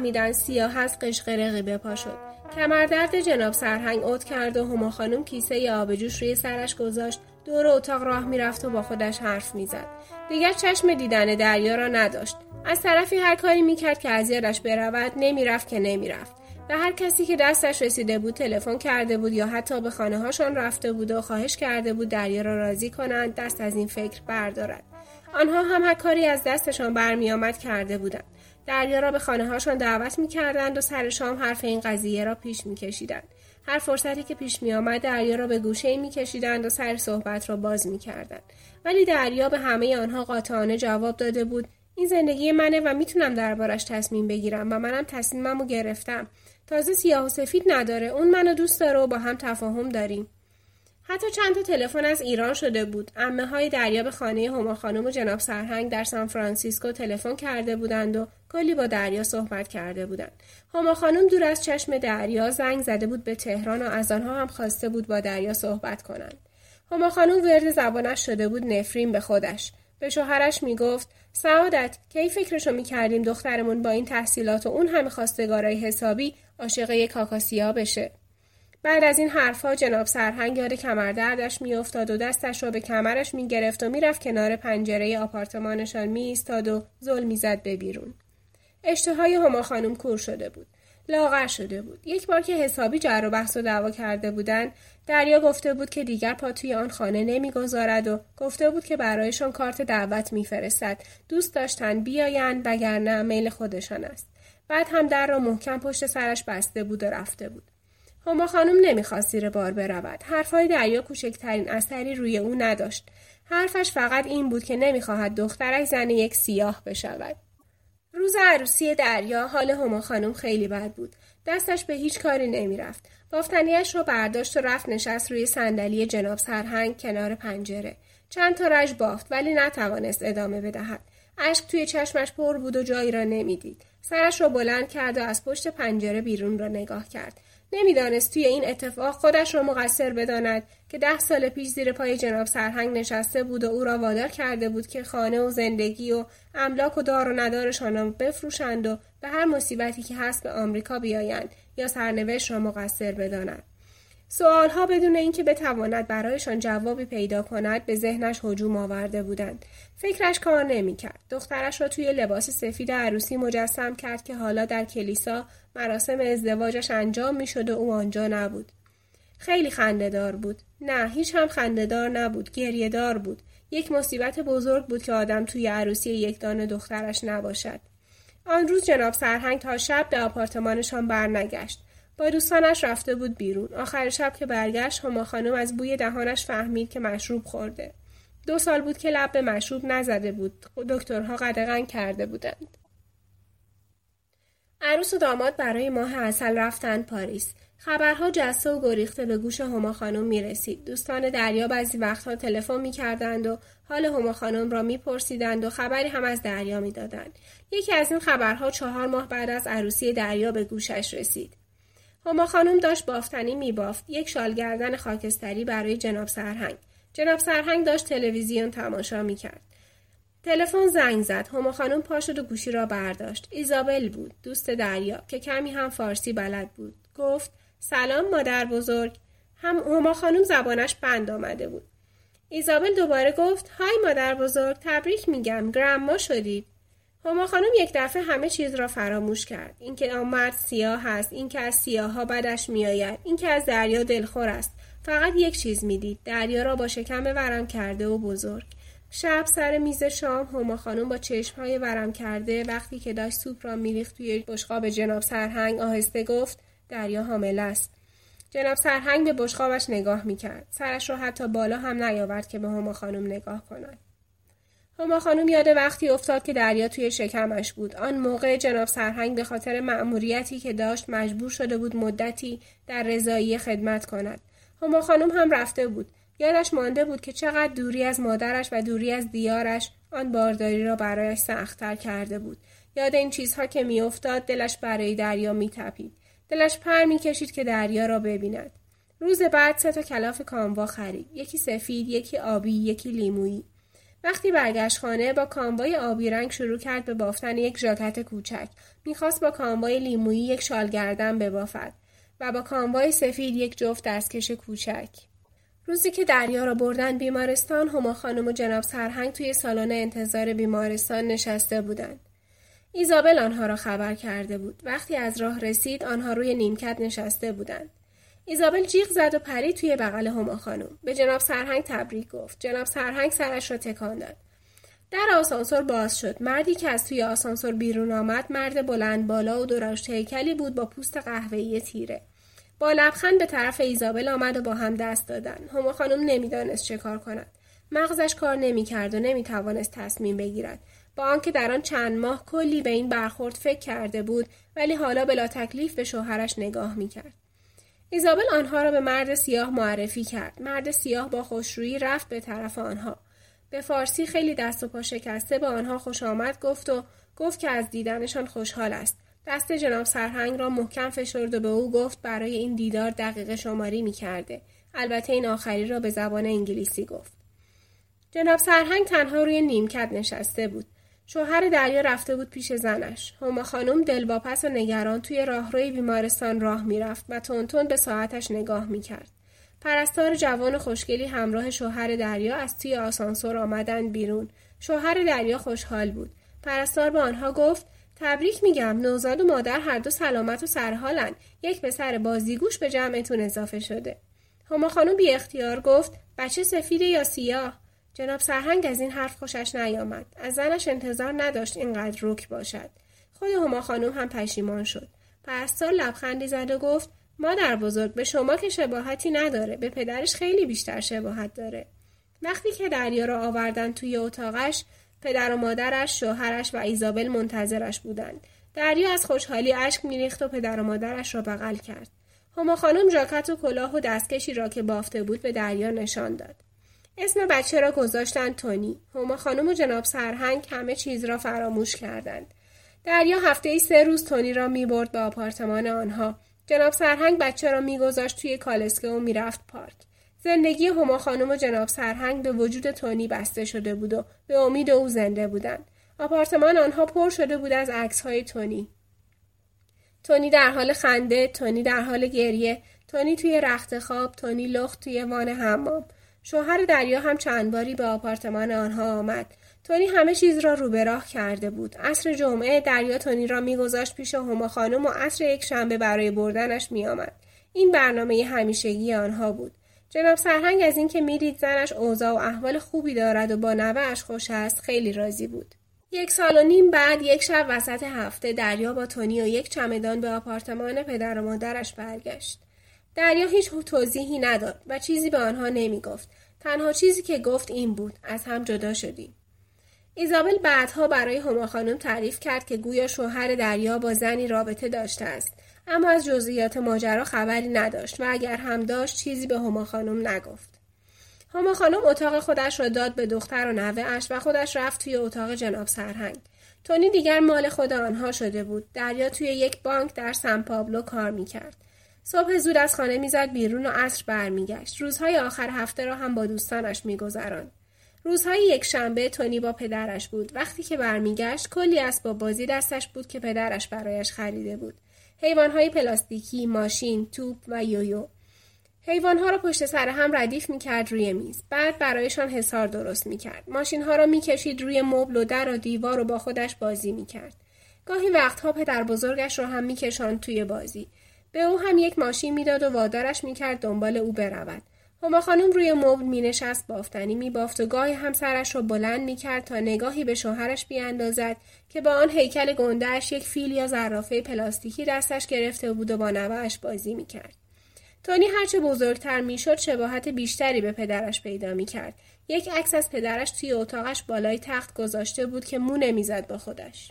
فهمیدن سیاه از قشقرقی بپا شد. کمردرد جناب سرهنگ اوت کرد و هما خانم کیسه آب جوش روی سرش گذاشت. دور اتاق راه می‌رفت و با خودش حرف می‌زد. دیگر چشم دیدن دریا را نداشت. از طرفی هر کاری می‌کرد که از یادش برود نمی‌رفت که نمی‌رفت. به هر کسی که دستش رسیده بود تلفن کرده بود یا حتی به خانه هاشان رفته بود و خواهش کرده بود دریا را راضی کنند دست از این فکر بردارد. آنها هم هر کاری از دستشان برمیآمد کرده بودند. دریا را به خانه هاشان دعوت می کردند و سر شام حرف این قضیه را پیش می کشیدند. هر فرصتی که پیش می آمد دریا را به گوشه می کشیدند و سر صحبت را باز می کردند. ولی دریا به همه آنها قاطعانه جواب داده بود این زندگی منه و می‌تونم دربارش تصمیم بگیرم و منم تصمیممو گرفتم. تازه سیاه و سفید نداره اون منو دوست داره و با هم تفاهم داریم. حتی چند تا تلفن از ایران شده بود. امه های دریا به خانه هما خانم و جناب سرهنگ در سان فرانسیسکو تلفن کرده بودند و کلی با دریا صحبت کرده بودند. هما خانم دور از چشم دریا زنگ زده بود به تهران و از آنها هم خواسته بود با دریا صحبت کنند. هما خانم ورد زبانش شده بود نفرین به خودش. به شوهرش می‌گفت سعادت کی فکرشو می‌کردیم دخترمون با این تحصیلات و اون همه خواستگارای حسابی عاشق کاکاسیا بشه بعد از این حرفها جناب سرهنگ یاد کمردردش میافتاد و دستش را به کمرش می‌گرفت و می‌رفت کنار پنجره آپارتمانشان میایستاد و زل می‌زد به بیرون. اشتهای هما خانم کور شده بود. لاغر شده بود. یک بار که حسابی جر و بحث و دعوا کرده بودند دریا گفته بود که دیگر پا توی آن خانه نمی‌گذارد و گفته بود که برایشان کارت دعوت میفرستد. دوست داشتن بیایند وگرنه میل خودشان است. بعد هم در را محکم پشت سرش بسته بود و رفته بود. هما خانم نمی‌خواست زیر بار برود. حرفهای دریا کوچکترین اثری روی او نداشت. حرفش فقط این بود که نمی‌خواهد دخترش زن یک سیاه بشود. روز عروسی دریا حال هما خانم خیلی بد بود. دستش به هیچ کاری نمی‌رفت. بافتنیش را برداشت و رفت نشست روی صندلی جناب سرهنگ کنار پنجره. چند تا رش بافت ولی نتوانست ادامه بدهد. اشک توی چشمش پر بود و جایی را نمی‌دید. سرش را بلند کرد و از پشت پنجره بیرون را نگاه کرد. نمی‌دانست توی این اتفاق خودش را مقصر بداند که ده سال پیش زیر پای جناب سرهنگ نشسته بود و او را وادار کرده بود که خانه و زندگی و املاک و دار و ندارشان را بفروشند و به هر مصیبتی که هست به آمریکا بیایند یا سرنوشت را مقصر بداند سوالها بدون اینکه بتواند برایشان جوابی پیدا کند به ذهنش هجوم آورده بودند. فکرش کار نمی‌کرد. دخترش را توی لباس سفید عروسی مجسم کرد که حالا در کلیسا مراسم ازدواجش انجام می‌شد و او آنجا نبود. خیلی خندهدار بود. نه هیچ هم خندهدار نبود. گریهدار بود. یک مصیبت بزرگ بود که آدم توی عروسی یک دانه دخترش نباشد. آن روز جناب سرهنگ تا شب به آپارتمانشان برنگشت. با دوستانش رفته بود بیرون آخر شب که برگشت هما خانم از بوی دهانش فهمید که مشروب خورده دو سال بود که لب به مشروب نزده بود دکترها قدغن کرده بودند عروس و داماد برای ماه اصل رفتند پاریس. خبرها جسته و گریخته به گوش هما خانم می رسید. دوستان دریا بعضی وقتها تلفن می کردند و حال هما خانم را می پرسیدند و خبری هم از دریا می دادند. یکی از این خبرها چهار ماه بعد از عروسی دریا به گوشش رسید. هما خانم داشت بافتنی می بافت. یک شالگردن خاکستری برای جناب سرهنگ. جناب سرهنگ داشت تلویزیون تماشا می کرد. تلفن زنگ زد. هما خانم پا شد و گوشی را برداشت. ایزابل بود. دوست دریا که کمی هم فارسی بلد بود. گفت سلام مادر بزرگ. هم هما خانم زبانش بند آمده بود. ایزابل دوباره گفت های مادر بزرگ تبریک میگم گرما شدید. هما خانم یک دفعه همه چیز را فراموش کرد. اینکه آن مرد سیاه است، اینکه از سیاه ها بدش میآید، اینکه از دریا دلخور است. فقط یک چیز می‌دید. دریا را با شکم ورم کرده و بزرگ. شب سر میز شام هما خانم با های ورم کرده وقتی که داشت سوپ را میریخت توی بشقاب جناب سرهنگ آهسته گفت دریا حامل است جناب سرهنگ به بشقابش نگاه می‌کرد سرش را حتی بالا هم نیاورد که به هما خانم نگاه کند هما خانم یاد وقتی افتاد که دریا توی شکمش بود. آن موقع جناب سرهنگ به خاطر مأموریتی که داشت مجبور شده بود مدتی در رضایی خدمت کند. هما خانم هم رفته بود. یادش مانده بود که چقدر دوری از مادرش و دوری از دیارش آن بارداری را برایش سختتر کرده بود. یاد این چیزها که میافتاد دلش برای دریا میتپید. دلش پر می‌کشید که دریا را ببیند. روز بعد سه تا کلاف کاموا خرید. یکی سفید یکی آبی یکی لیمویی. وقتی برگشت خانه با کاموای آبی رنگ شروع کرد به بافتن یک ژاکت کوچک. می‌خواست با کاموای لیمویی یک شال گردن ببافد و با کاموای سفید یک جفت دستکش کوچک. روزی که دریا را بردن بیمارستان هما خانم و جناب سرهنگ توی سالن انتظار بیمارستان نشسته بودند. ایزابل آنها را خبر کرده بود. وقتی از راه رسید آنها روی نیمکت نشسته بودند. ایزابل جیغ زد و پرید توی بغل هما خانم. به جناب سرهنگ تبریک گفت. جناب سرهنگ سرش را تکان داد. در آسانسور باز شد. مردی که از توی آسانسور بیرون آمد مرد بلند بالا و درشت هیکلی بود با پوست قهوه‌ای تیره. با لبخند به طرف ایزابل آمد و با هم دست دادن. هما خانم نمی‌دانست چه کار کند. مغزش کار نمی‌کرد و نمی‌توانست تصمیم بگیرد. با آنکه در آن چند ماه کلی به این برخورد فکر کرده بود ولی حالا بلا تکلیف به شوهرش نگاه می‌کرد. ایزابل آنها را به مرد سیاه معرفی کرد مرد سیاه با خوشرویی رفت به طرف آنها به فارسی خیلی دست و پا شکسته به آنها خوش آمد گفت و گفت که از دیدنشان خوشحال است دست جناب سرهنگ را محکم فشرد و به او گفت برای این دیدار دقیقه شماری می کرده. البته این آخری را به زبان انگلیسی گفت. جناب سرهنگ تنها روی نیمکت نشسته بود. شوهر دریا رفته بود پیش زنش. هما خانم دلواپس و نگران توی راهروی بیمارستان راه می‌رفت و تونتون به ساعتش نگاه می‌کرد. پرستار جوان خوشگلی همراه شوهر دریا از توی آسانسور آمدن بیرون. شوهر دریا خوشحال بود. پرستار به آنها گفت تبریک میگم نوزاد و مادر هر دو سلامت و سرحالن یک پسر بازیگوش به جمعتون اضافه شده هما خانم بی اختیار گفت بچه سفید یا سیاه جناب سرهنگ از این حرف خوشش نیامد از زنش انتظار نداشت اینقدر رک باشد خود هما خانم هم پشیمان شد پرستار لبخندی زد و گفت مادر بزرگ به شما که شباهتی نداره به پدرش خیلی بیشتر شباهت داره وقتی که دریا را آوردن توی اتاقش پدر و مادرش، شوهرش و ایزابل منتظرش بودند. دریا از خوشحالی اشک میریخت و پدر و مادرش را بغل کرد. هما خانم ژاکت و کلاه و دستکشی را که بافته بود به دریا نشان داد. اسم بچه را گذاشتند تونی. هما خانم و جناب سرهنگ همه چیز را فراموش کردند. دریا هفته ای سه روز تونی را می برد به آپارتمان آنها. جناب سرهنگ بچه را میگذاشت توی کالسکه و می‌رفت پارک. زندگی هما خانم و جناب سرهنگ به وجود تونی بسته شده بود و به امید او زنده بودند. آپارتمان آنها پر شده بود از عکس های تونی. تونی در حال خنده، تونی در حال گریه، تونی توی رخت خواب، تونی لخت توی وان حمام. شوهر دریا هم چند باری به آپارتمان آنها آمد. تونی همه چیز را رو به راه کرده بود. عصر جمعه دریا تونی را میگذاشت پیش هما خانم و عصر یک شنبه برای بردنش میآمد. این برنامه همیشگی آنها بود. جناب سرهنگ از اینکه می‌دید زنش اوضاع و احوال خوبی دارد و با نوهاش خوش است خیلی راضی بود یک سال و نیم بعد یک شب وسط هفته دریا با تونی و یک چمدان به آپارتمان پدر و مادرش برگشت دریا هیچ توضیحی نداد و چیزی به آنها نمی گفت. تنها چیزی که گفت این بود از هم جدا شدیم. ایزابل بعدها برای هما خانم تعریف کرد که گویا شوهر دریا با زنی رابطه داشته است. اما از جزئیات ماجرا خبری نداشت و اگر هم داشت چیزی به هما خانم نگفت. هما خانم اتاق خودش را داد به دختر و نوه اش و خودش رفت توی اتاق جناب سرهنگ. تونی دیگر مال خود آنها شده بود. دریا توی یک بانک در سان پابلو کار می‌کرد. صبح زود از خانه می‌زد بیرون و عصر برمیگشت. روزهای آخر هفته را هم با دوستانش میگذراند. روزهای یک شنبه تونی با پدرش بود. وقتی که برمیگشت کلی اسباب بازی دستش بود که پدرش برایش خریده بود. حیوانهای پلاستیکی ماشین توپ و یویو. حیوانها را پشت سر هم ردیف می‌کرد روی میز. بعد برایشان حسار درست می‌کرد. ماشینها را می‌کشید روی مبل و در و دیوار و با خودش بازی می‌کرد. گاهی وقتها پدر بزرگش را هم میکشاند توی بازی. به او هم یک ماشین می‌داد و وادارش می‌کرد دنبال او برود هما خانم روی مبل می نشست بافتنی می بافت و گاهی هم سرش را بلند می کرد تا نگاهی به شوهرش بیاندازد که با آن هیکل گندهش یک فیل یا زرافه پلاستیکی دستش گرفته بود و با نوهش بازی می کرد. تونی هرچه بزرگتر می‌شد شباهت بیشتری به پدرش پیدا می کرد. یک عکس از پدرش توی اتاقش بالای تخت گذاشته بود که مو نمی‌زد با خودش.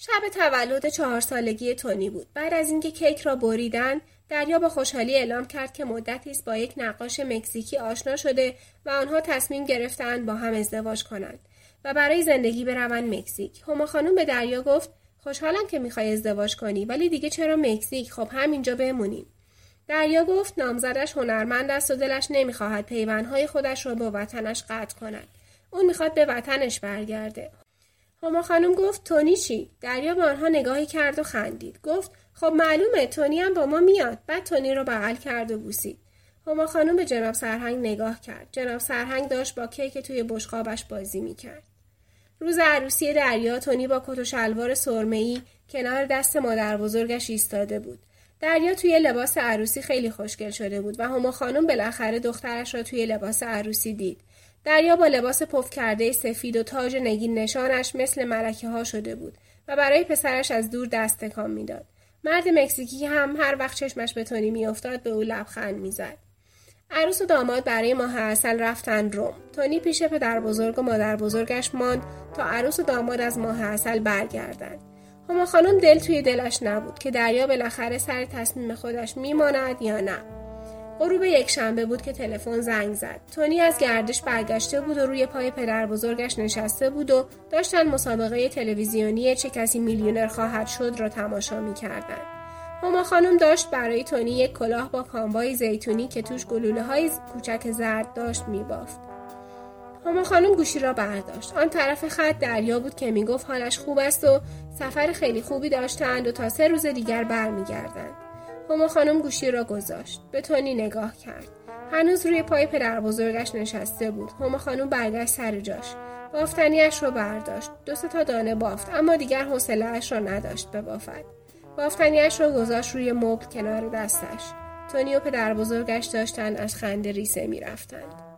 شب تولد چهار سالگی تونی بود. بعد از اینکه کیک را بریدن، دریا با خوشحالی اعلام کرد که مدتی است با یک نقاش مکزیکی آشنا شده و آنها تصمیم گرفتند با هم ازدواج کنند و برای زندگی بروند مکزیک. هما خانم به دریا گفت خوشحالم که می‌خوای ازدواج کنی ولی دیگه چرا مکزیک خب همینجا بمونیم دریا گفت نامزدش هنرمند است و دلش نمی‌خواهد پیوندهای خودش را با وطنش قطع کند اون می‌خواد به وطنش برگرده هما خانم گفت تونی چی؟ دریا به آنها نگاهی کرد و خندید. گفت خب معلومه تونی هم با ما میاد. بعد تونی رو بغل کرد و بوسید. هما خانم به جناب سرهنگ نگاه کرد. جناب سرهنگ داشت با کیک توی بشقابش بازی می‌کرد. روز عروسی دریا تونی با کت و شلوار سرمه‌ای کنار دست مادر بزرگش ایستاده بود. دریا توی لباس عروسی خیلی خوشگل شده بود و هما خانم بالاخره دخترش را توی لباس عروسی دید. دریا با لباس پف کرده سفید و تاج نگین نشانش مثل ملکه ها شده بود و برای پسرش از دور دست تکان می‌داد. مرد مکزیکی هم هر وقت چشمش به تونی میافتاد به او لبخند می‌زد. عروس و داماد برای ماه اصل رفتن روم. تونی پیش پدر بزرگ و مادر بزرگش ماند تا عروس و داماد از ماه اصل برگردند. هما خانم دل توی دلش نبود که دریا بالاخره سر تصمیم خودش میماند یا نه. غروب یک شنبه بود که تلفن زنگ زد. تونی از گردش برگشته بود و روی پای پدر بزرگش نشسته بود و داشتن مسابقه تلویزیونی چه کسی میلیونر خواهد شد را تماشا می‌کردند. هما خانم داشت برای تونی یک کلاه با کامبای زیتونی که توش گلوله های کوچک زرد داشت میبافت. هما خانم گوشی را برداشت. آن طرف خط دریا بود که می‌گفت حالش خوب است و سفر خیلی خوبی داشتند و تا سه روز دیگر برمیگردند. هما خانم گوشی را گذاشت. به تونی نگاه کرد. هنوز روی پای پدر بزرگش نشسته بود. هما خانم برگشت سر جاش. بافتنیش را برداشت. دو تا دانه بافت اما دیگر حوصلهاش را نداشت ببافد. بافتنیش را گذاشت روی مبل کنار دستش. تونی و پدر بزرگش داشتن از خنده ریسه می‌رفتند.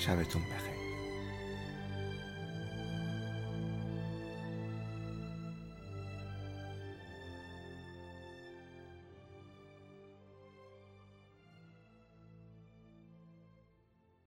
شبتون بخیر.